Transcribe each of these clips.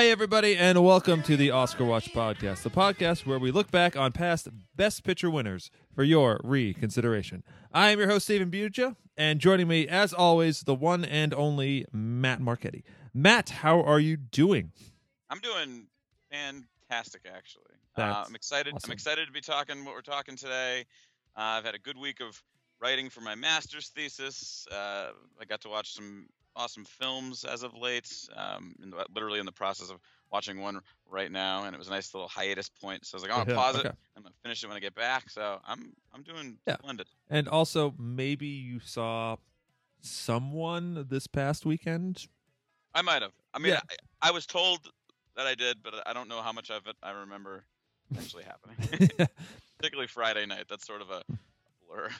Hi, everybody, and welcome to the Oscar Watch Podcast, the podcast where we look back on past Best Picture winners for your reconsideration. I am your host, Stephen Buja, and joining me, as always, the one and only Matt Marchetti. Matt, how are you doing? I'm doing fantastic, actually. Uh, I'm excited. awesome. I'm excited to be talking what we're talking today. Uh, I've had a good week of writing for my master's thesis. Uh, I got to watch some awesome films as of late. Um, in the, literally in the process of watching one right now, and it was a nice little hiatus point. So I was like, "Oh, I'm gonna pause okay. it. I'm gonna finish it when I get back." So I'm I'm doing Yeah. splendid. And also, maybe you saw someone this past weekend. I might have. I mean, Yeah. I, I was told that I did, but I don't know how much of it I remember actually happening. Particularly Friday night. That's sort of a blur.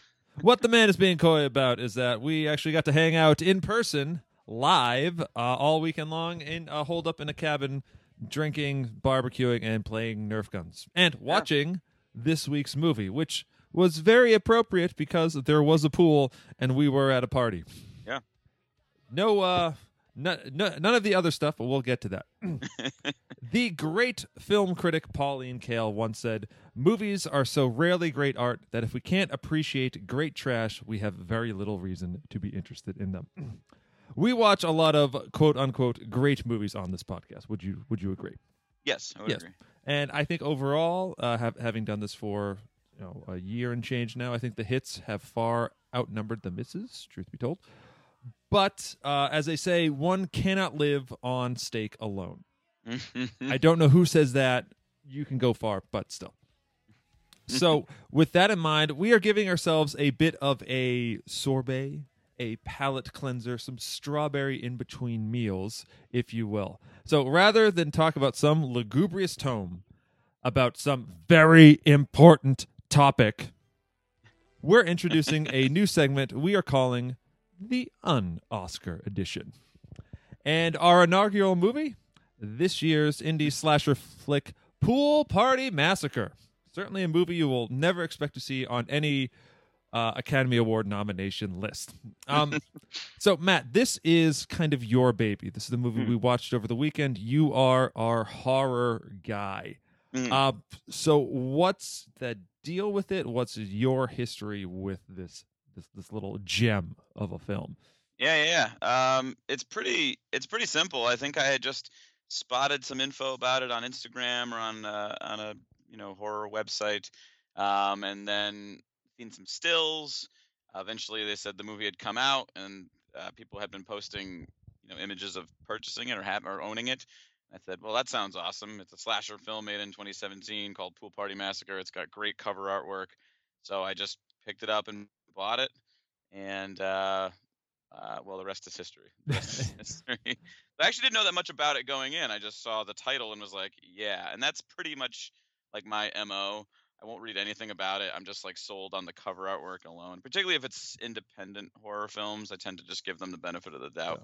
What the man is being coy about is that we actually got to hang out in person live uh, all weekend long and uh, hold up in a cabin drinking barbecuing and playing nerf guns. And watching this week's movie which was very appropriate because there was a pool and we were at a party. Yeah. no uh no, no, none of the other stuff but we'll get to that the great film critic Pauline Kael once said, Movies are so rarely great art that if we can't appreciate great trash, we have very little reason to be interested in them. We watch a lot of quote unquote great movies on this podcast. Would you would you agree? Yes, I would Yes. agree. And I think overall, uh, have, having done this for you know a year and change now, I think the hits have far outnumbered the misses. Truth be told, but uh, as they say, one cannot live on steak alone. I don't know who says that. You can go far, but still. So, with that in mind, we are giving ourselves a bit of a sorbet, a palate cleanser, some strawberry in between meals, if you will. So, rather than talk about some lugubrious tome about some very important topic, we're introducing a new segment we are calling the Un Oscar Edition. And our inaugural movie, this year's indie slasher flick, Pool Party Massacre. Certainly a movie you will never expect to see on any uh, Academy Award nomination list. Um, so, Matt, this is kind of your baby. This is the movie we watched over the weekend. You are our horror guy. Mm. Uh, so, what's the deal with it? What's your history with this this this little gem of a film? Yeah, yeah, yeah. Um, it's pretty. It's pretty simple. I think I had just spotted some info about it on Instagram or on uh, on a you know horror website, um, and then seen some stills. eventually, they said the movie had come out, and uh, people had been posting you know images of purchasing it or have or owning it. I said, well, that sounds awesome. It's a slasher film made in 2017 called Pool Party Massacre. It's got great cover artwork, so I just picked it up and bought it. And uh, uh, well, the rest is history. The rest is history. I actually didn't know that much about it going in. I just saw the title and was like, yeah. And that's pretty much like my mo. I won't read anything about it. I'm just like sold on the cover artwork alone. Particularly if it's independent horror films, I tend to just give them the benefit of the doubt.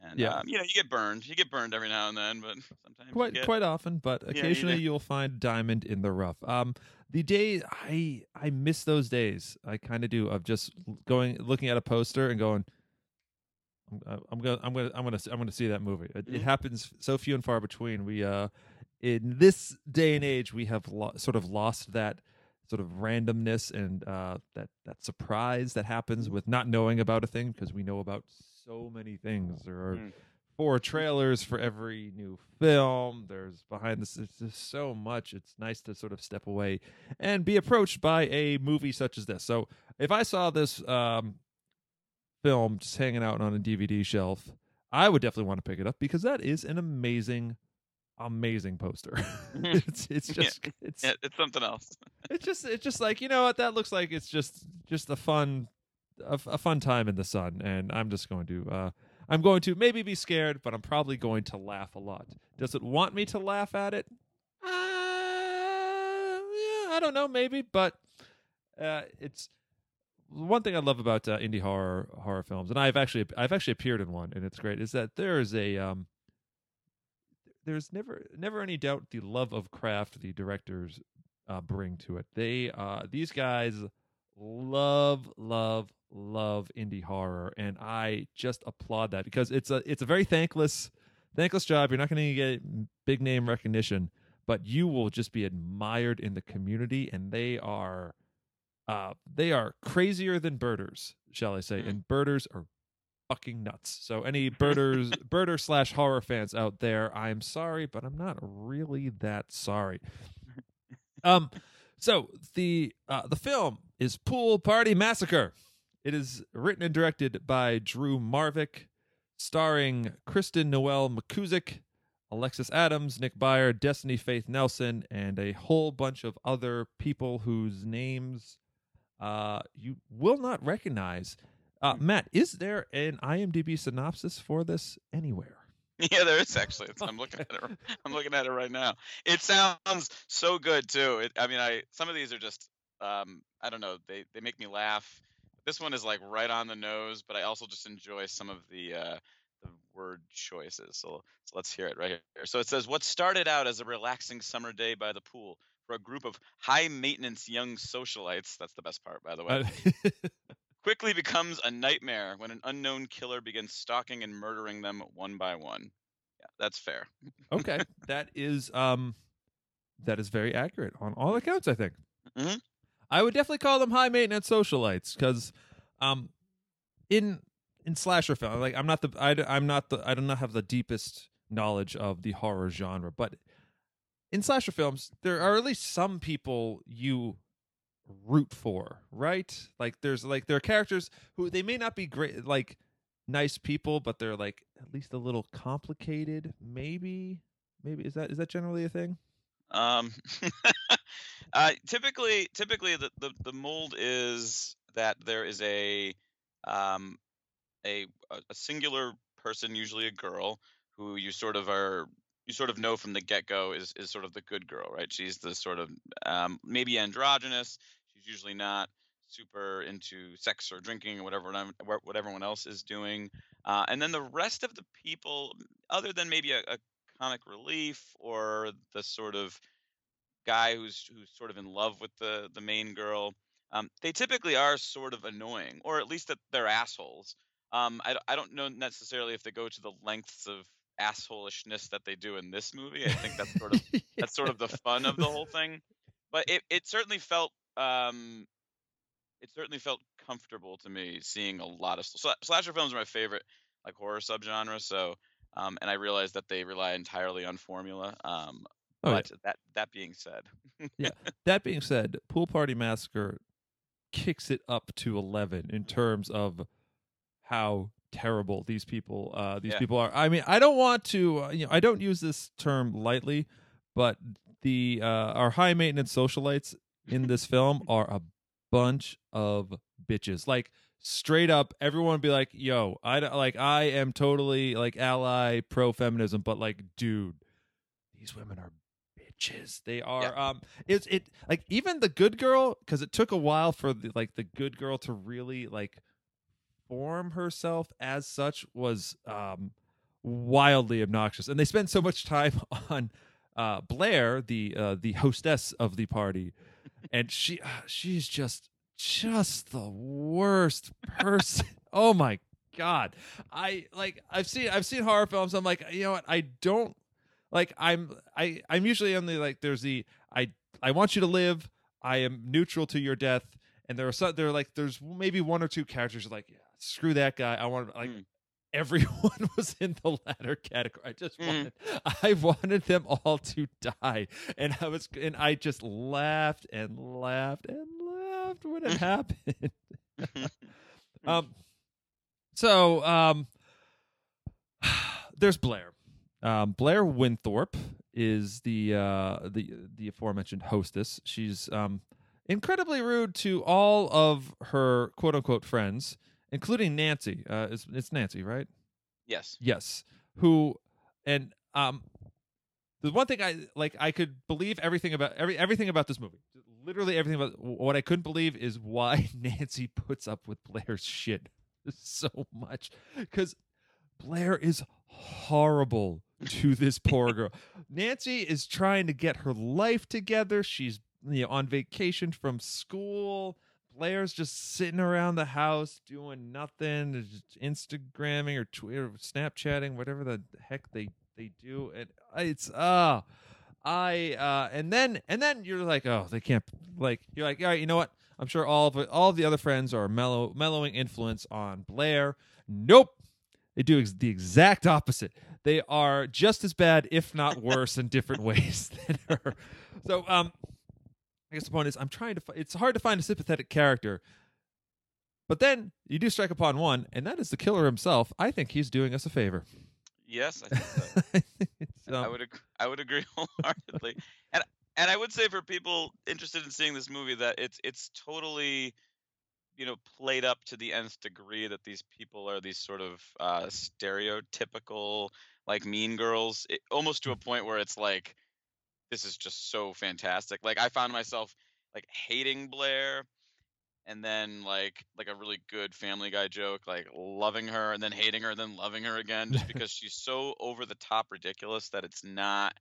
And Yeah. um, you know, you get burned. You get burned every now and then, but sometimes quite get, quite often, but occasionally do. you will find diamond in the rough. Um, the day I I miss those days. I kind of do of just going looking at a poster and going. I'm, I'm gonna I'm gonna I'm gonna I'm gonna see that movie. It, it Mhm. happens so few and far between. We uh, in this day and age, we have lo- sort of lost that sort of randomness and uh, that that surprise that happens with not knowing about a thing because we know about so many things. There are Mm. four trailers for every new film. There's behind this. There's just so much. It's nice to sort of step away and be approached by a movie such as this. So if I saw this um, film just hanging out on a DVD shelf, I would definitely want to pick it up because that is an amazing, amazing poster. it's it's Yeah. just it's Yeah, it's something else. it's just it's just like you know what that looks like. It's just just a fun a, a fun time in the sun, and I'm just going to uh, I'm going to maybe be scared, but I'm probably going to laugh a lot. Does it want me to laugh at it? Uh, yeah, I don't know, maybe, but uh, it's one thing I love about uh, indie horror horror films, and I've actually I've actually appeared in one, and it's great. Is that there is a um, there's never never any doubt the love of craft the directors uh, bring to it. They uh, these guys love love love indie horror, and I just applaud that because it's a it's a very thankless thankless job. You're not going to get big name recognition, but you will just be admired in the community, and they are, uh, they are crazier than birders, shall I say? Mhm. And birders are fucking nuts. So any birders, birder slash horror fans out there, I'm sorry, but I'm not really that sorry. Um, so the uh, the film is Pool Party Massacre. It is written and directed by Drew Marvick, starring Kristen Noel McCusick, Alexis Adams, Nick Byer, Destiny Faith Nelson, and a whole bunch of other people whose names uh, you will not recognize. Uh, Matt, is there an IMDb synopsis for this anywhere? Yeah, there is actually. It's, I'm looking at it. I'm looking at it right now. It sounds so good too. It, I mean, I some of these are just um, I don't know. They they make me laugh. This one is like right on the nose, but I also just enjoy some of the uh, the word choices. So, so let's hear it right here. So it says, "What started out as a relaxing summer day by the pool for a group of high maintenance young socialites. That's the best part, by the way." Uh, quickly becomes a nightmare when an unknown killer begins stalking and murdering them one by one. Yeah, that's fair. okay, that is um, that is very accurate on all accounts. I think. Mhm. I would definitely call them high maintenance socialites because, um, in in slasher film, like I'm not the I, I'm not the I do not have the deepest knowledge of the horror genre, but in slasher films, there are at least some people you root for, right? Like there's like there are characters who they may not be great like nice people, but they're like at least a little complicated. Maybe, maybe is that is that generally a thing? Um, uh, typically, typically the, the the mold is that there is a um a a singular person, usually a girl, who you sort of are you sort of know from the get go is is sort of the good girl, right? She's the sort of um, maybe androgynous. She's usually not super into sex or drinking or whatever what everyone else is doing. Uh, and then the rest of the people, other than maybe a, a comic relief or the sort of guy who's who's sort of in love with the the main girl, um, they typically are sort of annoying, or at least that they're assholes. Um, I, I don't know necessarily if they go to the lengths of assholishness that they do in this movie. I think that's sort of that's sort of the fun of the whole thing. But it, it certainly felt um, it certainly felt comfortable to me seeing a lot of sl- slasher films are my favorite like horror subgenre. So um, and I realize that they rely entirely on formula. Um, Oh, yeah. that that being said, yeah, That being said, Pool Party Massacre kicks it up to eleven in terms of how terrible these people uh these Yeah. people are. I mean, I don't want to uh, you know, I don't use this term lightly, but the uh our high maintenance socialites in this film are a bunch of bitches. Like straight up everyone would be like, "Yo, I like I am totally like ally pro feminism, but like dude, these women are They are um it's it like even the good girl cuz it took a while for the like the good girl to really like form herself as such was um wildly obnoxious. And they spend so much time on uh Blair, the uh the hostess of the party, and she uh, she's just just the worst person. oh my god. I like I've seen I've seen horror films. I'm like, you know what? I don't like I'm I I'm usually on the like there's the I I want you to live. I am neutral to your death. And there are some there are like there's maybe one or two characters like, yeah, screw that guy. I want like Mm. everyone was in the latter category. I just Mm. wanted I wanted them all to die. And I was and I just laughed and laughed and laughed when it happened. um so um there's Blair. Um, Blair Winthorpe is the uh, the the aforementioned hostess. She's um, incredibly rude to all of her quote unquote friends, including Nancy. Uh, it's, it's Nancy, right? yes, Yes. Who and um, the one thing I like, I could believe everything about every everything about this movie. Literally everything about what I couldn't believe is why Nancy puts up with Blair's shit so much because Blair is horrible to this poor girl. Nancy is trying to get her life together. She's you know on vacation from school. Blair's just sitting around the house doing nothing, just Instagramming or Twitter, Snapchatting, whatever the heck they they do, and it's uh I uh and then and then you're like, oh, they can't like you're like, all right, you know what? I'm sure all of all of the other friends are mellow mellowing influence on Blair. Nope. They do ex- the exact opposite. They are just as bad, if not worse, in different ways than her. So, um, I guess the point is, I'm trying to. Fi- it's hard to find a sympathetic character, but then you do strike upon one, and that is the killer himself. I think he's doing us a favor. Yes, I think so. I would ag- I would agree wholeheartedly, and and I would say for people interested in seeing this movie that it's it's totally, you know, played up to the nth degree that these people are these sort of uh, stereotypical like mean girls, it, almost to a point where it's like, this is just so fantastic. Like I found myself like hating Blair. And then like like a really good Family Guy joke, like loving her and then hating her and then loving her again, just because she's so over the top ridiculous that it's not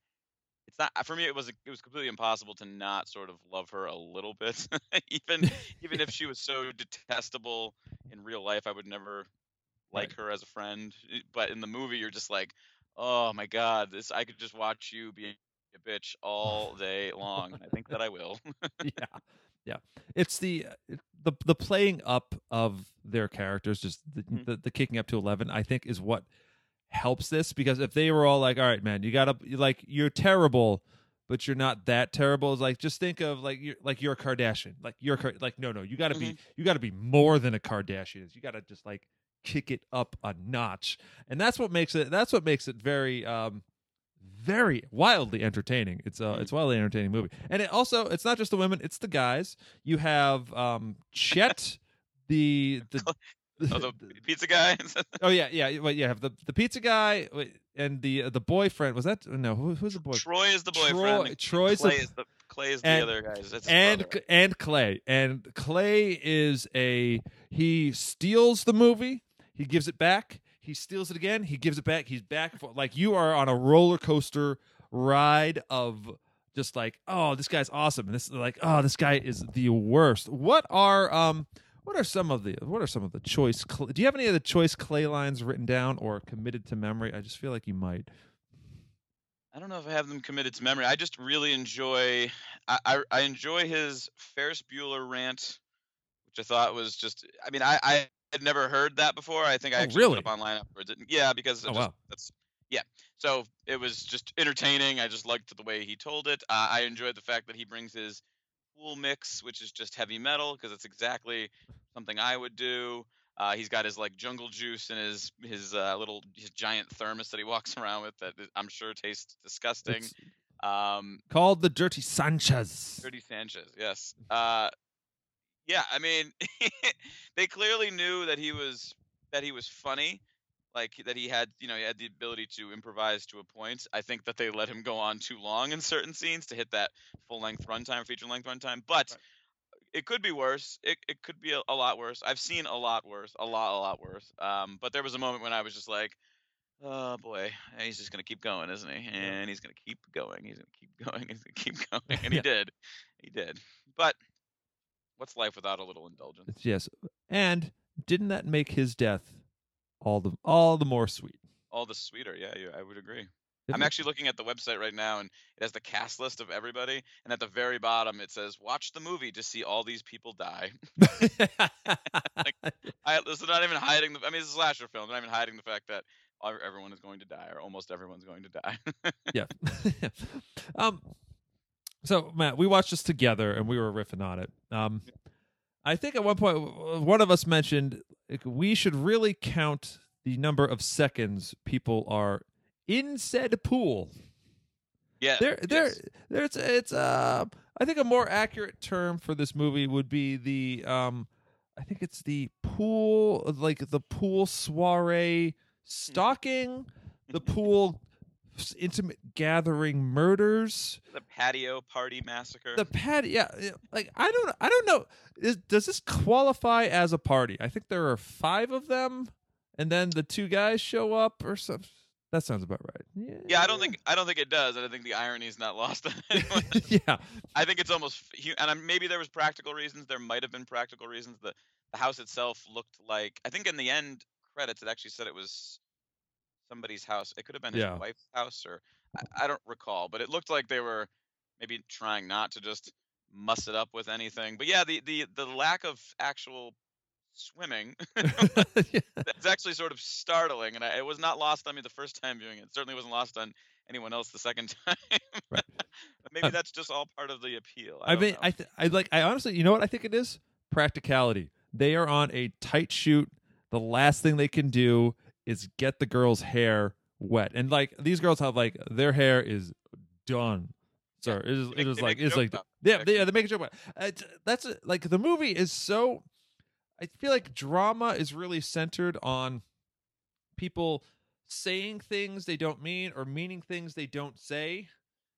it's not for me it was it was completely impossible to not sort of love her a little bit even even if she was so detestable in real life i would never like her as a friend but in the movie you're just like oh my god this i could just watch you be a bitch all day long and i think that i will yeah, yeah. It's the the the playing up of their characters, just the, Mhm. the the kicking up to eleven. I think is what helps this because if they were all like, "All right, man, you gotta like you're terrible." But you're not that terrible. It's like just think of like you're like you're a Kardashian. Like you're like no no you got to be you got to be more than a Kardashian. You got to just like kick it up a notch, and that's what makes it. That's what makes it very um very wildly entertaining. It's a Mhm. it's a wildly entertaining movie, and it also it's not just the women; it's the guys. You have um Chet, the the. oh the pizza guy? Oh yeah yeah wait, you have the the pizza guy and the uh, the boyfriend was that no who, who's the boyfriend? Troy is the boyfriend. Troy- Troy's the- clay is the clay is the and- other guy. And brother. and Clay and Clay is a he steals the movie he gives it back he steals it again he gives it back he's back forth like you are on a roller coaster ride of just like oh this guy's awesome and this like oh this guy is the worst. What are um what are some of the what are some of the choice cl- do you have any of the choice clay lines written down or committed to memory i just feel like you might I don't know if I have them committed to memory. I just really enjoy. I, I, I enjoy his Ferris Bueller rant, which I thought was just. I mean, I, I had never heard that before. I think I Oh, actually really? looked up online afterwards. Yeah, because Oh, just, wow. that's yeah. So it was just entertaining. I just liked the way he told it. Uh, I enjoyed the fact that he brings his cool mix, which is just heavy metal, because it's exactly something I would do. Uh, he's got his like jungle juice and his his uh, little his giant thermos that he walks around with that I'm sure tastes disgusting. it's Um, called the dirty sanchez Dirty Sanchez, yes. Uh, yeah, I mean, they clearly knew that he was that he was funny, like that he had you know he had the ability to improvise to a point. I think that they let him go on too long in certain scenes to hit that full length runtime, feature length runtime. But Right. It could be worse. It it could be a, a lot worse. I've seen a lot worse, a lot a lot worse. Um, but there was a moment when I was just like. Oh boy, he's just gonna keep going, isn't he? And he's gonna keep going. He's gonna keep going. He's gonna keep going, and he Yeah. did. He did. But what's life without a little indulgence? Yes and didn't that make his death all the all the more sweet All the sweeter. Yeah, I would agree. I'm actually looking at the website right now, and it has the cast list of everybody. And at the very bottom, it says, "Watch the movie to see all these people die." I, this is not even hiding the. I mean, it's a slasher film. Not even hiding the fact that everyone is going to die, or almost everyone's going to die. yeah. um. So Matt, we watched this together, and we were riffing on it. Um, I think at one point one of us mentioned like, we should really count the number of seconds people are in said pool. yeah. There, there, yes. there's it's uh, I think a more accurate term for this movie would be the um, I think it's the pool, like the pool soiree stalking, the pool intimate gathering murders, the patio party massacre. the. Yeah, yeah, like I don't, I don't know. Is, does this qualify as a party? I think there are five of them, and then the two guys show up or something. That sounds about right. Yeah, Yeah, I don't think I don't think it does, and I think the irony is not lost on anyone. yeah, I think it's almost and I'm, maybe there was practical reasons. There might have been practical reasons. The the house itself looked like I think in the end credits it actually said it was somebody's house. It could have been his Yeah. wife's house or I, I don't recall, but it looked like they were maybe trying not to just muss it up with anything. But yeah, the the the lack of actual swimming that's actually sort of startling, and I, it was not lost on me the first time viewing it. It certainly wasn't lost on anyone else the second time. Right. maybe that's just all part of the appeal. I, I mean, know. I th- I like I honestly, you know what I think it is? Practicality. They are on a tight shoot. The last thing they can do is get the girl's hair wet, and like these girls have like their hair is done. Yeah. it is, it is like it's like yeah, they, yeah, they make a joke about it. That's like the movie is so. I feel like drama is really centered on people saying things they don't mean or meaning things they don't say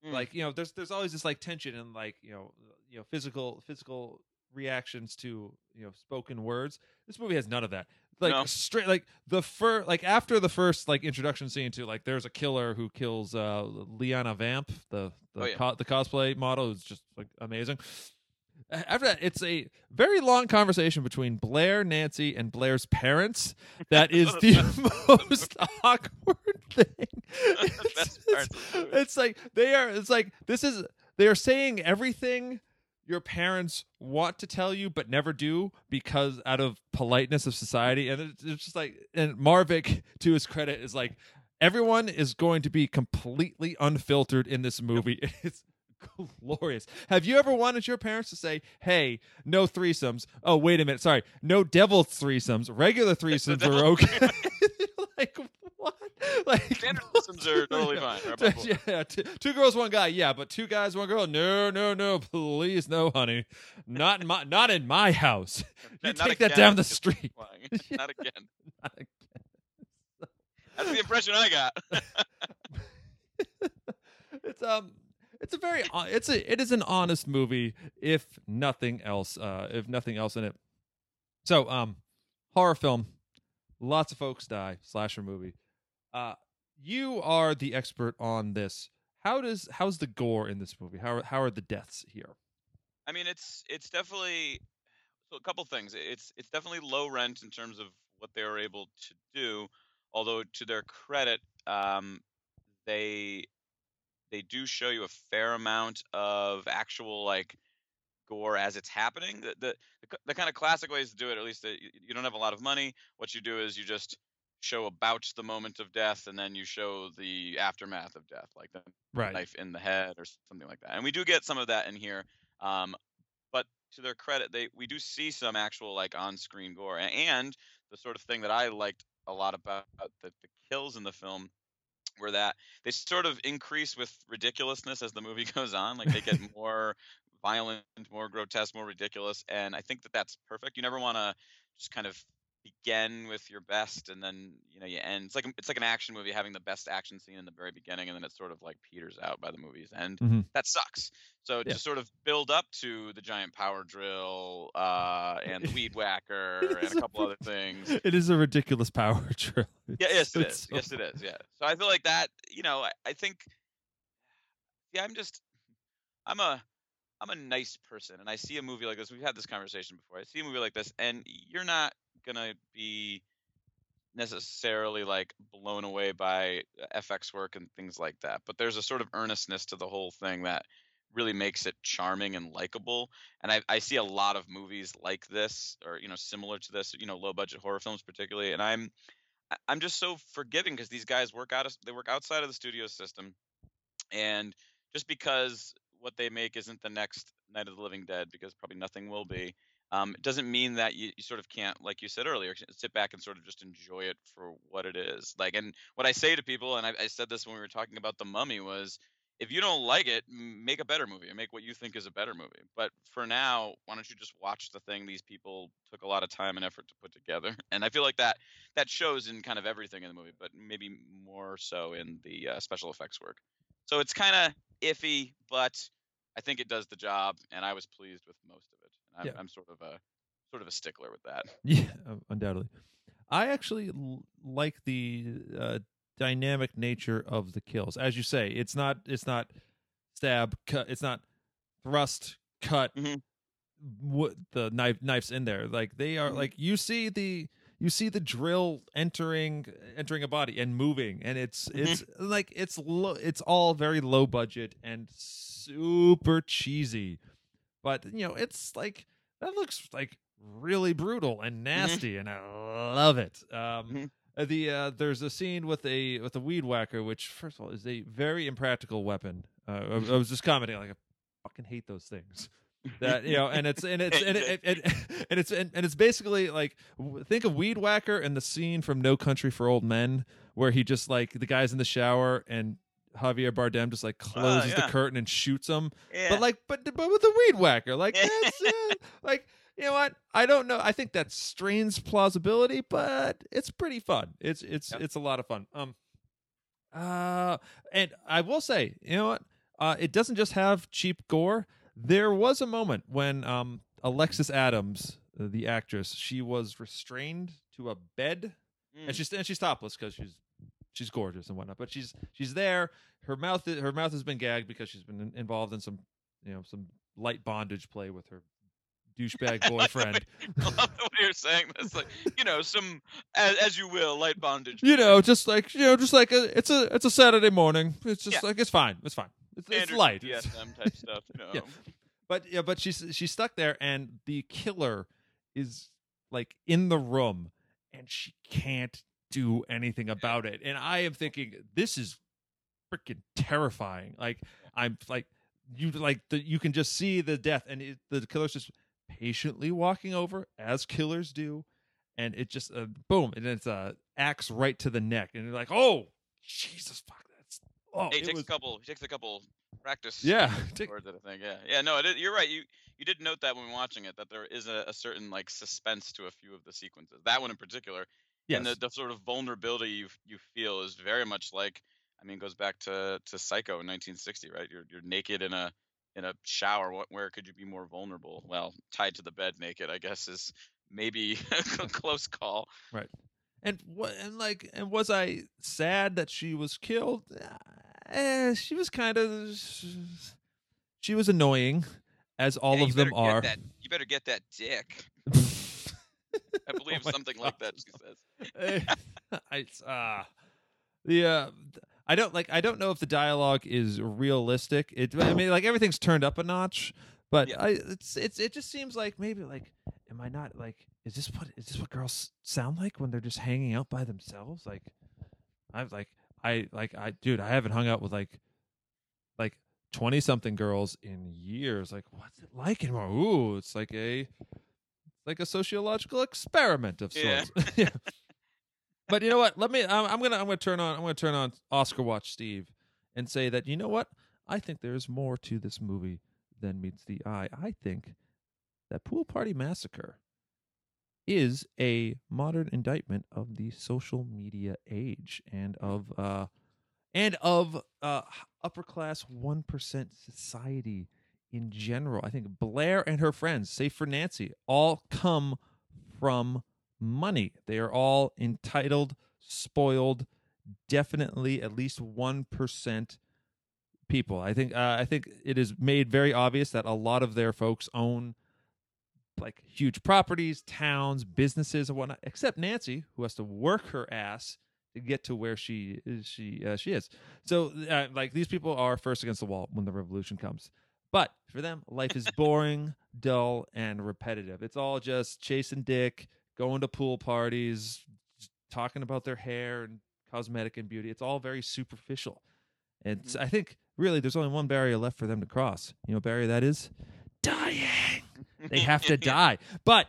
Mm. like you know there's there's always this like tension and like you know you know physical physical reactions to you know spoken words this movie has none of that like No. straight like the fir like after the first like introduction scene to like there's a killer who kills uh Liana Vamp the the, Oh, yeah. co- the cosplay model who's just like amazing after that it's a very long conversation between Blair Nancy and Blair's parents that is the most awkward thing. It's- parts of the movie. it's like they are it's like this is they are saying everything your parents want to tell you but never do because out of politeness of society. And it's, it's just like and marvick to his credit is like everyone is going to be completely unfiltered in this movie. It's glorious have you ever wanted your parents to say hey no threesomes oh wait a minute sorry no devil threesomes regular threesomes are okay like what like Standard systems are totally fine. Above yeah, t- two girls, one guy. Yeah, but two guys, one girl. No, no, no. Please, no, honey. Not in my, not in my house. You Not take that down the street. Not again. Not again. That's the impression I got. It's um, it's a very, it's a, it is an honest movie, if nothing else. Uh, if nothing else in it. So um, horror film. Lots of folks die. Slasher movie. Uh, you are the expert on this. How does how's the gore in this movie? How are, how are the deaths here? I mean, it's it's definitely so a couple things. It's it's definitely low rent in terms of what they were able to do. Although to their credit, um, they they do show you a fair amount of actual like gore as it's happening. The the, the, the kind of classic ways to do it, at least that you, you don't have a lot of money. What you do is you just show about the moment of death, and then you show the aftermath of death, like the Right. knife in the head or something like that. And we do get some of that in here. Um, but to their credit, they we do see some actual like on-screen gore, and the sort of thing that I liked a lot about the, the kills in the film were that they sort of increase with ridiculousness as the movie goes on. Like they get more violent, more grotesque, more ridiculous, and I think that that's perfect. You never want to just kind of begin with your best and then you know you end it's like it's like an action movie having the best action scene in the very beginning and then it sort of like peters out by the movie's end Mhm. that sucks so Yeah. to sort of build up to the giant power drill uh and the weed whacker and It's a a couple other things It is a ridiculous power drill. yeah, yes, It's so- Yes, it is. Yeah. So I feel like that. You know, I, I think. Yeah, I'm just. I'm a. I'm a nice person, and I see a movie like this. We've had this conversation before. I see a movie like this, and you're not gonna be necessarily like blown away by uh, FX work and things like that. But there's a sort of earnestness to the whole thing that really makes it charming and likable. And I, I see a lot of movies like this, or you know, similar to this. You know, low budget horror films particularly, and I'm I'm just so forgiving because these guys work out they work outside of the studio system, and just because what they make isn't the next Night of the Living Dead, because probably nothing will be. Um, it doesn't mean that you, you sort of can't, like you said earlier, sit back and sort of just enjoy it for what it is. Like, and what I say to people, and I, I said this when we were talking about the Mummy, was if you don't like it, make a better movie and make what you think is a better movie. But for now, why don't you just watch the thing these people took a lot of time and effort to put together? And I feel like that that shows in kind of everything in the movie, but maybe more so in the uh, special effects work. So it's kind of iffy, but I think it does the job, and I was pleased with most of it. I'm, Yeah. I'm sort of a sort of a stickler with that. Yeah, undoubtedly. I actually l- like the uh, dynamic nature of the kills. As you say, it's not it's not stab cut. It's not thrust cut. Mhm. What the knife knives in there? Like they are Mhm. like you see the you see the drill entering entering a body and moving and it's it's like it's low it's all very low budget and super cheesy but you know it's like that looks like really brutal and nasty and i love it. Um Mhm. uh, the uh there's a scene with a with a weed whacker which first of all is a very impractical weapon. Uh, I, I was just commenting like i fucking hate those things. That you know and it's and it's and, it, and, and it's and, and it's basically like think of weed whacker and the scene from no country for old men where he just like the guy's in the shower and javier bardem just like closes the yeah. curtain and shoots him Yeah. but like but but with a weed whacker like that's uh, like you know what i don't know i think that strains plausibility but it's pretty fun it's it's Yep. it's a lot of fun um uh and i will say you know what uh it doesn't just have cheap gore there was a moment when um alexis adams uh, the actress she was restrained to a bed Mm. and she's and she's topless because she's she's gorgeous and whatnot. But she's she's there. Her mouth her mouth has been gagged because she's been involved in some you know some light bondage play with her douchebag boyfriend. I love the way you're saying this. Like, you know, some as, as you will, light bondage. you know, just like you know, just like a, it's a it's a Saturday morning. It's just Yeah. like it's fine. It's fine. It's, it's light. BDSM type stuff. You know. Yeah. But yeah, but she's she's stuck there, and the killer is like in the room, and she can't do anything about it. And I am thinking, this is freaking terrifying. Like I'm like you like the, you can just see the death, and it, the killer's just patiently walking over as killers do, and it just uh, boom, and it's a uh, axe right to the neck, and you're like, oh Jesus fuck, that's oh Hey, he it takes was- a couple. He takes a couple practice. Yeah, take- it, I think. Yeah. Yeah. No, it, you're right. You you did note that when watching it that there is a, a certain like suspense to a few of the sequences. That one in particular, and the, the sort of vulnerability you you feel is very much like. I mean, it goes back to to Psycho in 1960, right? You're you're naked in a in a shower. What where could you be more vulnerable? Well, tied to the bed naked, I guess is maybe a close call. Right. And what and like and was I sad that she was killed? Eh, she was kind of she was annoying, as all Yeah, of them are. that- you better get that dick. I believe Oh something like that she says. Eh, I uh the uh I don't like I don't know if the dialogue is realistic. It I mean like everything's turned up a notch, but Yeah. I it's it's it just seems like maybe like am I not like is this what is this what girls sound like when they're just hanging out by themselves? Like I've like I like I dude, I haven't hung out with like like 20 something girls in years. Like what's it like anymore? Ooh, it's like a like a sociological experiment of sorts. yeah. But you know what? Let me. I'm, I'm gonna. I'm gonna turn on. I'm gonna turn on Oscar Watch Steve and say that you know what? I think there's more to this movie than meets the eye. I think that Pool Party Massacre is a modern indictment of the social media age and of uh and of uh upper class one percent society in general. I think Blair and her friends, save for Nancy, all come from money. They are all entitled, spoiled, definitely at least 1% people. I think uh, I think it is made very obvious that a lot of their folks own like huge properties, towns, businesses and whatnot, except Nancy, who has to work her ass to get to where she is she uh, she is. So uh, like these people are first against the wall when the revolution comes. But for them, life is boring, dull, and repetitive. It's all just chasing dick, going to pool parties, talking about their hair and cosmetic and beauty. It's all very superficial. And Mhm. I think really there's only one barrier left for them to cross. You know, barrier that is dying. They have to die. But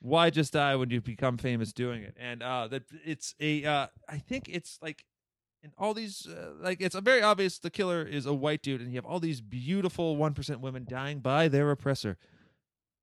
why just die when you become famous doing it? And uh that it's a uh I think it's like in all these uh, like it's a very obvious the killer is a white dude and you have all these beautiful 1% women dying by their oppressor.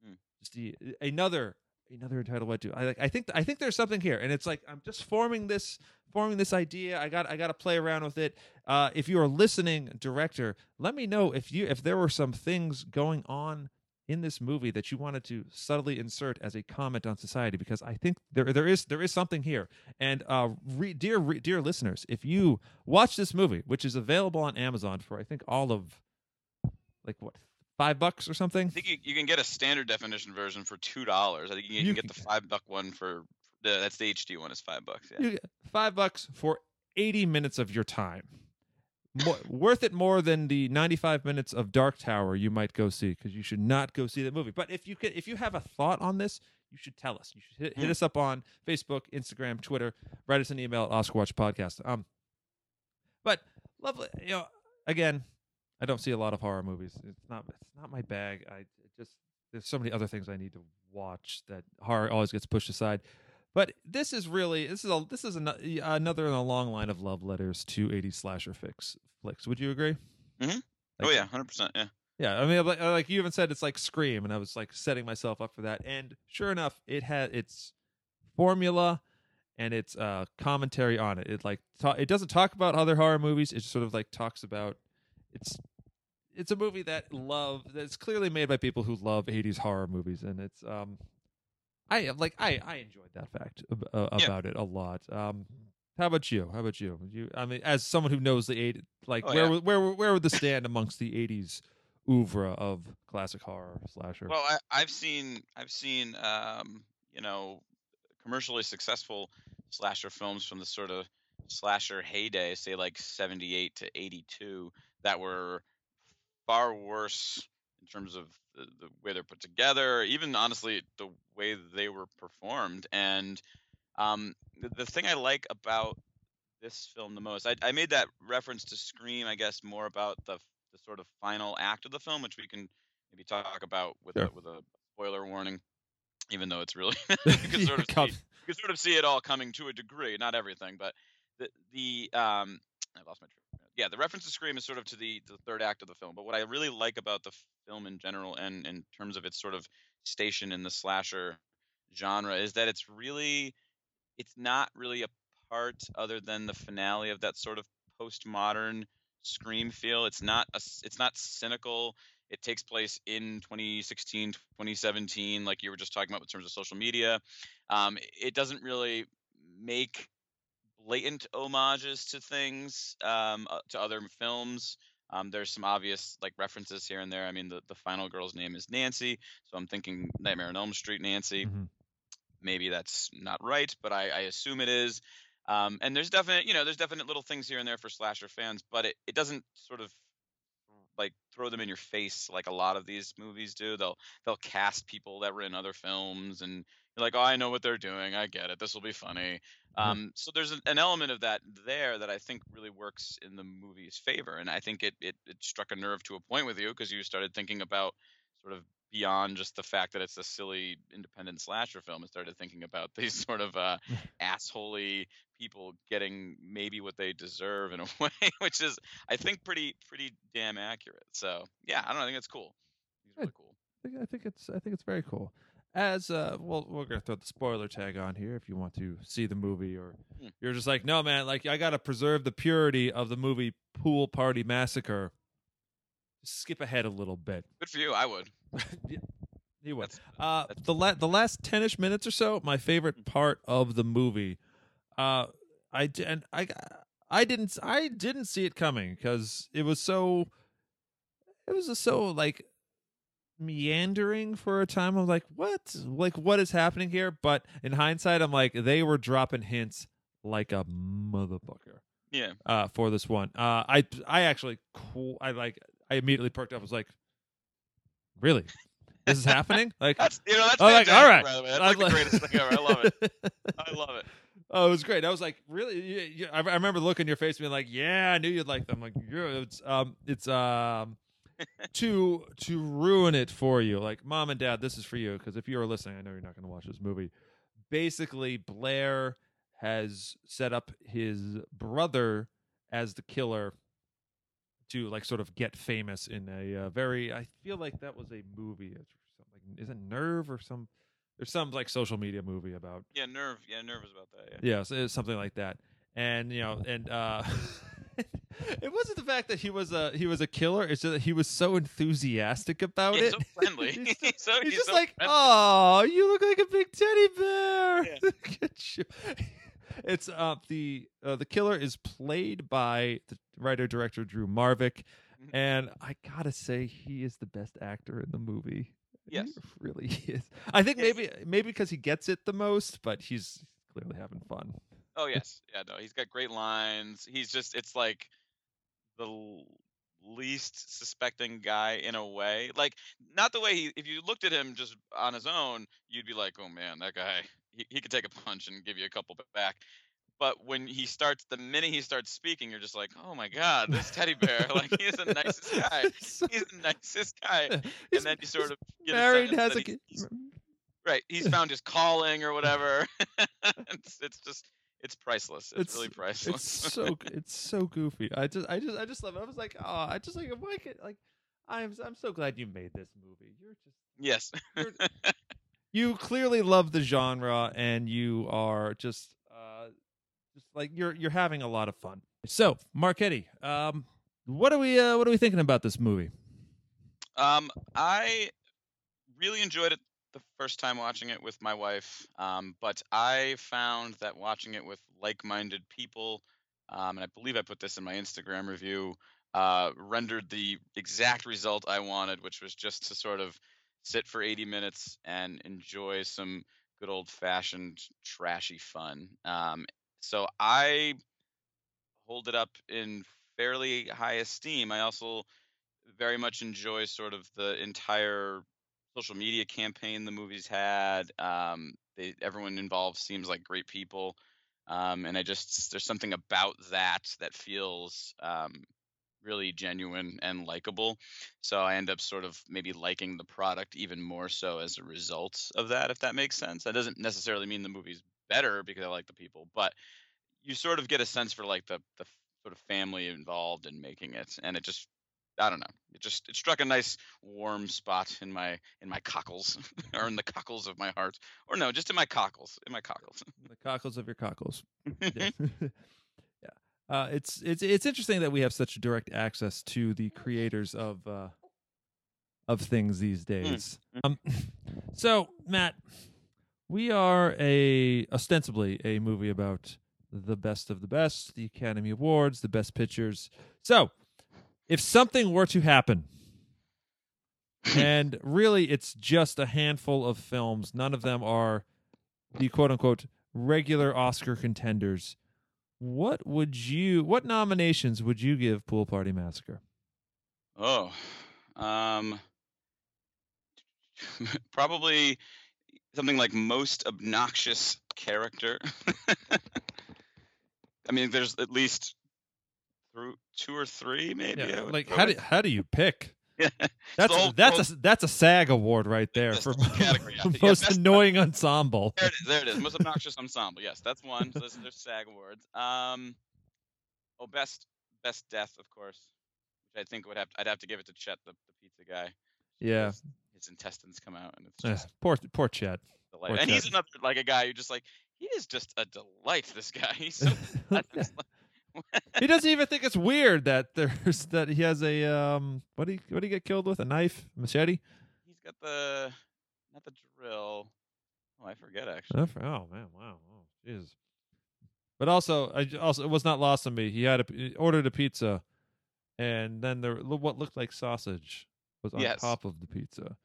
Hmm. Just the, another another entitled white dude. I like I think I think there's something here and it's like I'm just forming this forming this idea. I got I got to play around with it. Uh if you are listening director, let me know if you if there were some things going on in this movie that you wanted to subtly insert as a comment on society because I think there there is there is something here. And uh, re, dear re, dear listeners, if you watch this movie, which is available on Amazon for I think all of like what five bucks or something. I think you, you can get a standard definition version for two dollars. I think you, can You get the five buck one for the, that's the HD one is five bucks. Yeah. You get five bucks for 80 minutes of your time. More, worth it more than the 95 minutes of Dark Tower you might go see because you should not go see that movie. But if you could, if you have a thought on this, you should tell us. You should hit, hit Hmm. us up on Facebook, Instagram, Twitter. Write us an email at Oscar Watch Podcast. Um, but lovely, you know. Again, I don't see a lot of horror movies. It's not. It's not my bag. I just there's so many other things I need to watch that horror always gets pushed aside. But this is really this is a this is ano- another in a long line of love letters to 80s slasher fix flicks. Would you agree? Mhm. Like- oh yeah, hundred percent. Yeah. yeah. I mean, like, like you even said, it's like Scream, and I was like setting myself up for that. And sure enough, it had its formula and its uh, commentary on it. It like ta- it doesn't talk about other horror movies. It sort of like talks about it's it's a movie that love that's clearly made by people who love 80s horror movies, and it's um I like I I enjoyed that fact ab- uh, Yeah. about it a lot. Um, how about you? How about you? You, I mean, as someone who knows the eight, like Oh, where yeah. would where where would the stand amongst the '80s oeuvre of classic horror slasher? Well, I, I've seen I've seen um, you know commercially successful slasher films from the sort of slasher heyday, say like 78 to 82, that were far worse in terms of the, the way they're put together, even honestly the way they were performed. And um, the, the thing I like about this film the most, I, I made that reference to Scream, I guess, more about the the sort of final act of the film, which we can maybe talk about with Sure. a, with a spoiler warning, even though it's really you can sort of see, you can sort of see it all coming to a degree, not everything, but the the um I lost my train. Yeah, the reference to Scream is sort of to the the third act of the film. But what I really like about the film in general, and in terms of its sort of station in the slasher genre, is that it's really it's not really a part other than the finale of that sort of postmodern scream feel. It's not a, it's not cynical. It takes place in 2016, 2017, like you were just talking about in terms of social media. Um, it doesn't really make blatant homages to things um, uh, to other films. Um, there's some obvious like references here and there. I mean, the, the final girl's name is Nancy, so I'm thinking Nightmare on Elm Street Nancy Mhm. maybe that's not right, but I, I assume it is. Um, and there's definite, you know, there's definite little things here and there for slasher fans, but it, it doesn't sort of like throw them in your face like a lot of these movies do. They'll they'll cast people that were in other films, and you're like, oh, I know what they're doing. I get it. This will be funny. Yeah. Um, so there's an, an element of that there that I think really works in the movie's favor, and I think it it, it struck a nerve to a point with you because you started thinking about sort of beyond just the fact that it's a silly independent slasher film and started thinking about these sort of uh, assholey people getting maybe what they deserve in a way, which is I think pretty pretty damn accurate. So yeah, I don't know. I think it's cool. It's really cool. I think, I think it's I think it's very cool. As uh, well, we're gonna throw the spoiler tag on here if you want to see the movie, or Hmm. you're just like, no, man, like I gotta preserve the purity of the movie Pool Party Massacre. Skip ahead a little bit. Good for you. I would. You would. That's, Uh, that's- the la- the last ten-ish minutes or so, my favorite part of the movie. Uh, I d- and I I didn't I didn't see it coming because it was so. It was so like meandering for a time. I'm like, what? Like, what is happening here? But in hindsight, I'm like, they were dropping hints like a motherfucker yeah. uh, for this one. Uh, I I actually cool. I like. I immediately perked up. I was like, really, this is happening? Like, That's you know that's Oh, like, all right. By the way. That's I like the greatest thing ever. I love it. I love it. Oh, it was great. I was like, really? You, you, I, I remember looking your face, being like, "Yeah, I knew you'd like them." Like, yeah, it's um, it's um, to to ruin it for you. Like, mom and dad, this is for you because if you are listening, I know you're not going to watch this movie. Basically, Blair has set up his brother as the killer to like sort of get famous in a uh, very. I feel like that was a movie. It's something. Is it Nerve or some? There's some like social media movie about Yeah, nerve. Yeah, nerve is about that. Yeah. yeah, so it's something like that. And you know, and uh it wasn't the fact that he was a he was a killer. It's just that he was so enthusiastic about it. so friendly. He's He's, so, He's, he's just so like, friendly. oh, you look like a big teddy bear. Yeah. Look at you. It's uh the uh, the killer is played by the writer director Drew Marvick, Mhm. and I gotta say he is the best actor in the movie. Yes. he really is. I think Yeah, maybe maybe because he gets it the most, but he's clearly having fun. Oh yes, yeah, no, he's got great lines. He's just, it's like the least suspecting guy in a way. Like, not the way he. If you looked at him just on his own, you'd be like, oh man, that guy, he, he could take a punch and give you a couple back. But when he starts, the minute he starts speaking, you're just like, oh my god, this teddy bear, like he's the nicest guy. He's the nicest guy. And then you sort of get married, sense has a kid. right. He's found his calling or whatever. it's, it's just, it's priceless. It's, It's- really priceless. It's so it's so goofy. I just I just I just love it. I was like, oh, I just like why can't like I'm I'm so glad you made this movie. You're just yes. you're, you clearly love the genre and you are just uh just like you're you're having a lot of fun. So, Marchetti, um what are we uh what are we thinking about this movie? Um, I really enjoyed it the first time watching it with my wife, um, but I found that watching it with like-minded people, um, and I believe I put this in my Instagram review, uh, rendered the exact result I wanted, which was just to sort of sit for 80 minutes and enjoy some good old-fashioned trashy fun. Um, so I hold it up in fairly high esteem. I also very much enjoy sort of the entire social media campaign the movie's had. Um, they, everyone involved seems like great people, um, and I just there's something about that that feels um, really genuine and likable. So I end up sort of maybe liking the product even more so as a result of that, if that makes sense. That doesn't necessarily mean the movie's better because I like the people, but you sort of get a sense for like the the sort of family involved in making it, and it just I don't know. It just it struck a nice warm spot in my in my cockles or in the cockles of my heart. Or no, just in my cockles. In my cockles. The cockles of your cockles. yeah. yeah. Uh, it's it's it's interesting that we have such direct access to the creators of uh, of things these days. Um, so Matt, we are a ostensibly a movie about the best of the best, the Academy Awards, the best pictures. So, if something were to happen, and really it's just a handful of films, none of them are the quote unquote regular Oscar contenders. What would you what nominations would you give Pool Party Massacre? Oh. Um probably something like most obnoxious character. I mean, there's at least through two or three, maybe. Yeah, like how do how do you pick? Yeah. That's whole- that's a that's a SAG award right there That's for category, most annoying ensemble. There it is. There it is. Most obnoxious ensemble. Yes, that's one. So there's, there's SAG awards. Um, oh, best best death, of course. Which I think would have I'd have to give it to Chet, the, the pizza guy. Yeah, His, his intestines come out, and it's just poor poor Chet. poor And he's another like a guy who just like he is just a delight. This guy. He's so. He doesn't even think it's weird that there's that he has a um what do you what do you get killed with a knife machete? he's got the not the drill. Oh, I forget actually. Oh, oh, man, wow, oh Jesus. But also, I also it was not lost on me. He had a, he ordered a pizza, and then there what looked like sausage was on Yes. top of the pizza,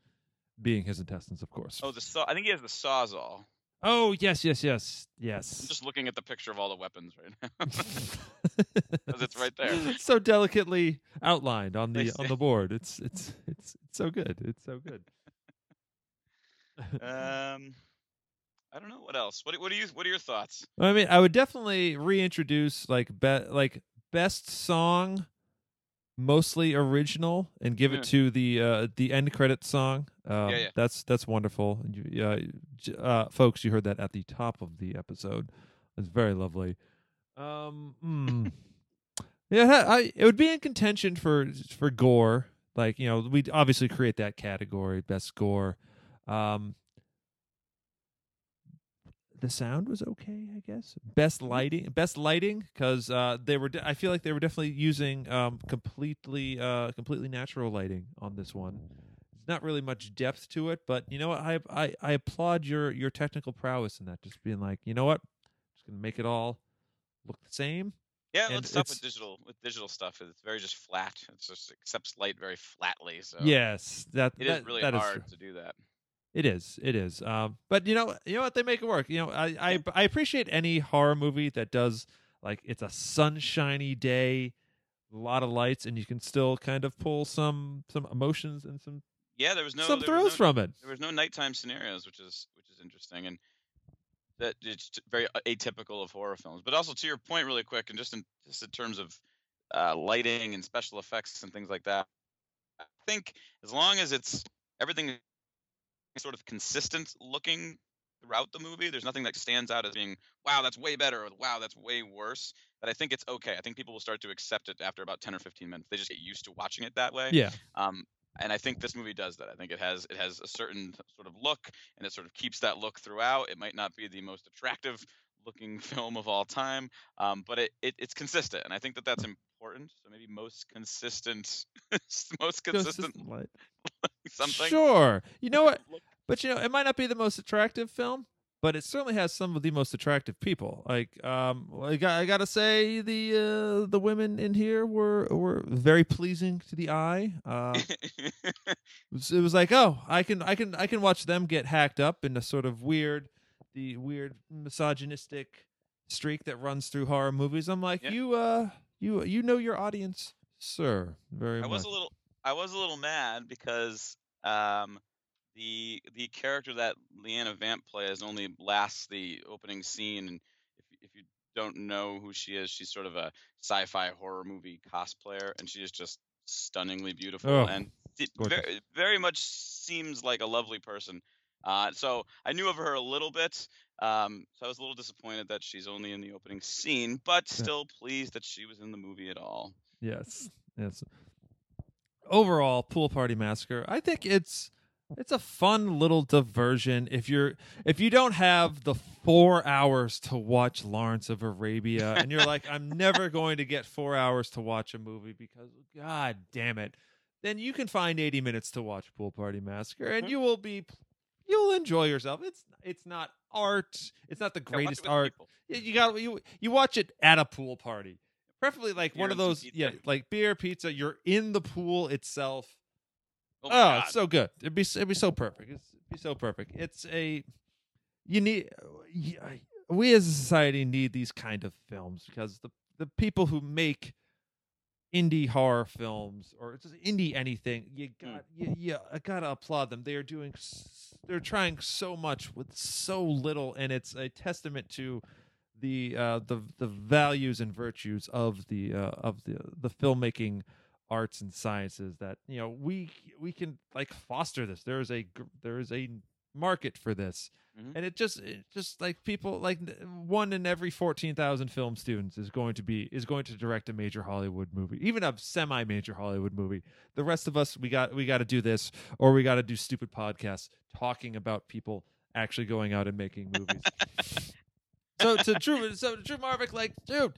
being his intestines, of course. Oh, the saw. I think he has the sawzall. Oh yes, yes, yes, yes. I'm just looking at the picture of all the weapons right now. 'Cause it's right there. so delicately outlined on the on the board. It's it's it's it's so good. It's so good. um, I don't know what else. What what do you what are your thoughts? I mean, I would definitely reintroduce like be- like best song, mostly original, and give Yeah. it to the uh, the end credit song. Um, Yeah, yeah. That's that's wonderful. You- Uh, uh, folks, you heard that at the top of the episode. It's very lovely. Um, hmm. yeah, I, it would be in contention for for gore. Like you know, we obviously create that category, best gore. Um, the sound was okay, I guess. Best lighting, best lighting, because uh, they were. De- I feel like they were definitely using um, completely, uh, completely natural lighting on this one. Not really much depth to it. But you know what? I I, I applaud your your technical prowess in that. Just being like, you know what? Just gonna make it all look the same. Yeah, And it's tough with digital with digital stuff. It's very just flat. It's just accepts light very flatly. So Yes, that it is that- really is hard true. to do that. It is. It is. Um, but you know, you know what? They make it work. You know, I, I I appreciate any horror movie that does like it's a sunshiny day, a lot of lights, and you can still kind of pull some some emotions and some Yeah, there was no some thrills no, from it. there was no nighttime scenarios, which is which is interesting and that it's very atypical of horror films. But also to your point, really quick, and just in just in terms of uh, lighting and special effects and things like that, I think as long as it's everything is sort of consistent looking throughout the movie, there's nothing that stands out as being wow that's way better or wow that's way worse. But I think it's okay. I think people will start to accept it after about 10 or 15 minutes. They just get used to watching it that way Yeah. um, and I think this movie does that. I think it has it has a certain sort of look, and it sort of keeps that look throughout. It might not be the most attractive looking film of all time, um, but it, it it's consistent, and I think that that's important. So maybe most consistent, most consistent Consistent light. something. Sure. You know what? But you know, it might not be the most attractive film, but it certainly has some of the most attractive people. Like, um, I got, I gotta say, the uh, the women in here were were very pleasing to the eye. Uh, it, was, it was like, oh, I can, I can, I can watch them get hacked up in a sort of weird, the weird misogynistic streak that runs through horror movies. I'm like, Yeah. you, uh, you, you know your audience, sir, very I much. was a little I was a little mad because um the the character that Leanna Vamp plays only lasts the opening scene and if if you don't know who she is, she's sort of a sci-fi horror movie cosplayer and she is just stunningly beautiful Oh, and very, very much seems like a lovely person. Uh, so I knew of her a little bit. Um, so I was a little disappointed that she's only in the opening scene, but still pleased that she was in the movie at all. Yes. Yes. Overall, Pool Party Massacre. I think it's it's a fun little diversion if you're if you don't have the 4 hours to watch Lawrence of Arabia and you're like I'm never going to get 4 hours to watch a movie because god damn it. Then you can find 80 minutes to watch Pool Party Massacre and Mhm. you will be you'll enjoy yourself. It's it's not art. It's not the Yeah, greatest with art. people. You got you you watch it at a pool party, preferably like Beer one of those yeah like beer pizza. You're in the pool itself. Oh, Oh, it's so good. It'd be it'd be so perfect. It's, it'd be so perfect. It's a you need we as a society need these kind of films because the the people who make indie horror films or just indie anything you got you, you I gotta applaud them they are doing they're trying so much with so little and it's a testament to the uh the the values and virtues of the uh of the the filmmaking arts and sciences that you know we we can like foster this. There is a there is a market for this. Mhm. and it just it just like people like one in every 14,000 film students is going to be is going to direct a major Hollywood movie even a semi major Hollywood movie. The rest of us we got we got to do this or we got to do stupid podcasts talking about people actually going out and making movies. So to Drew so to Drew Marvick like dude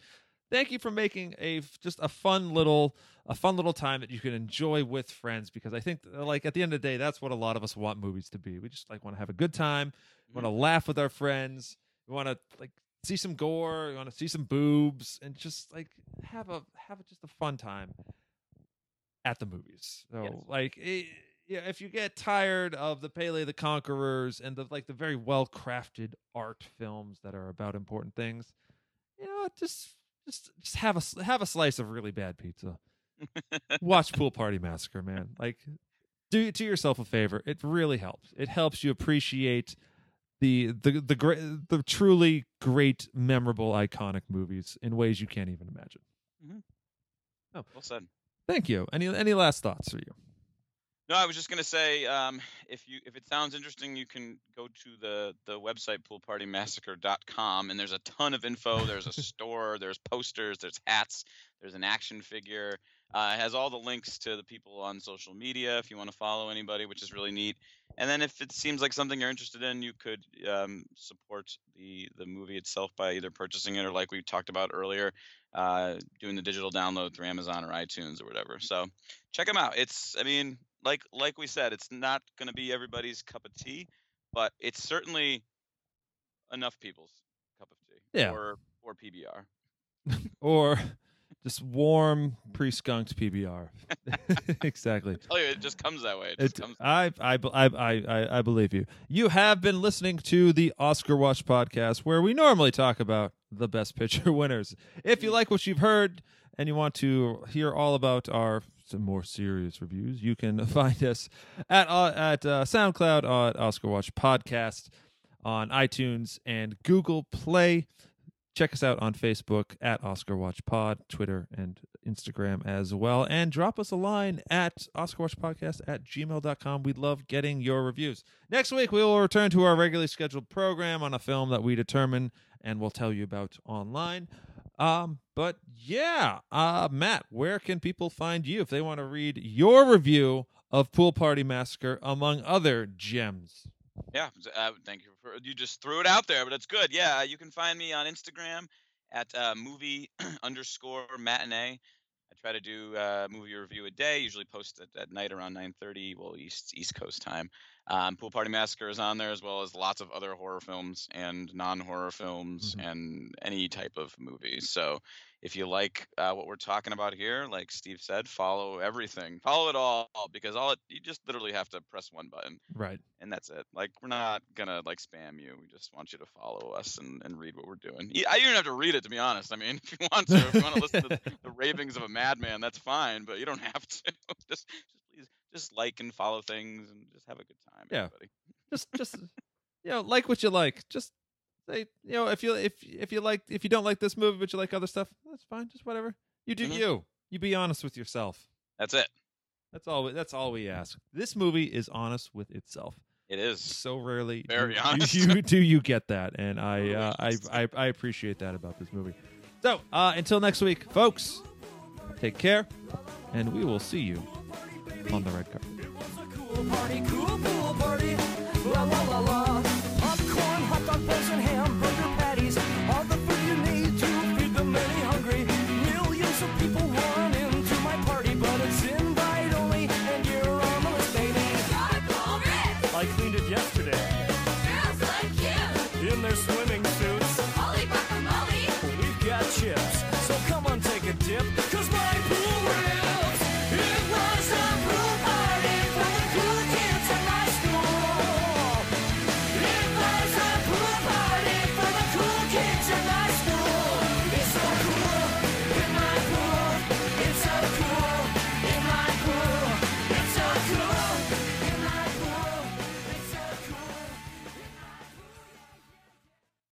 thank you for making a just a fun little a fun little time that you can enjoy with friends because I think uh, like at the end of the day that's what a lot of us want movies to be. We just like want to have a good time, We want to laugh with our friends, we want to like see some gore, we want to see some boobs and just like have a have a, just a fun time at the movies. So Yes. like eh, yeah, if you get tired of the Pelle the Conquerors and the like the very well crafted art films that are about important things, you know, just just just have a have a slice of really bad pizza. Watch Pool Party Massacre, man. Like do do yourself a favor. It really helps. It helps you appreciate the the the great the truly great memorable iconic movies in ways you can't even imagine. Mm-hmm. Oh, well said. Thank you. Any any last thoughts for you? No, I was just gonna say, um, if you if it sounds interesting, you can go to the the website poolpartymassacre.com, and there's a ton of info. There's a store, there's posters, there's hats, there's an action figure. Uh, it has all the links to the people on social media if you want to follow anybody, which is really neat. And then if it seems like something you're interested in, you could um, support the the movie itself by either purchasing it or, like we talked about earlier, uh, doing the digital download through Amazon or iTunes or whatever. So check them out. It's, I mean, like like we said, it's not going to be everybody's cup of tea, but it's certainly enough people's cup of tea. Yeah. Or or PBR. or just warm pre-skunked PBR. exactly. Oh, tell you, it just comes that way. It It, just comes. I, I, I, I, I believe you. You have been listening to the Oscar Watch podcast, where we normally talk about the best picture winners. If you hmm. like what you've heard and you want to hear all about our some more serious reviews, you can find us at uh, at uh, SoundCloud at Oscar Watch Podcast on iTunes and Google Play. Check us out on Facebook at Oscar Watch Pod, Twitter and Instagram as well. And drop us a line at OscarWatchPodcast at gmail.com. We love getting your reviews. Next week, we will return to our regularly scheduled program on a film that we determine and we'll tell you about online. Um, but yeah, uh, Matt, where can people find you if they want to read your review of Pool Party Massacre, among other gems? Yeah, uh, thank you for you just threw it out there, but it's good. Yeah, you can find me on Instagram at uh, movie underscore matinee. I try to do uh, movie review a day. Usually post it at night around 9:30, well East East Coast time. Um, Pool Party Massacre is on there as well as lots of other horror films and non-horror films Mhm. and any type of movies. So if you like uh, what we're talking about here, like Steve said, follow everything, follow it all because all it you just literally have to press one button Right. and that's it. Like we're not gonna like spam you. We just want you to follow us and, and read what we're doing. I you don't have to read it to be honest. I mean, if you want to, if you want to listen to the, the ravings of a madman, that's fine. But you don't have to. just, just please, just like and follow things and just have a good time. Yeah. Everybody. just just you know like what you like just say you know if you if if you like if you don't like this movie but you like other stuff that's fine just whatever you do Mhm. you you be honest with yourself That's it. that's all We, that's all we ask this movie is honest with itself It is. so rarely Very do, honest. you do you get that and i uh, I. I i appreciate that about this movie so uh until next week folks take care and we will see you on the red carpet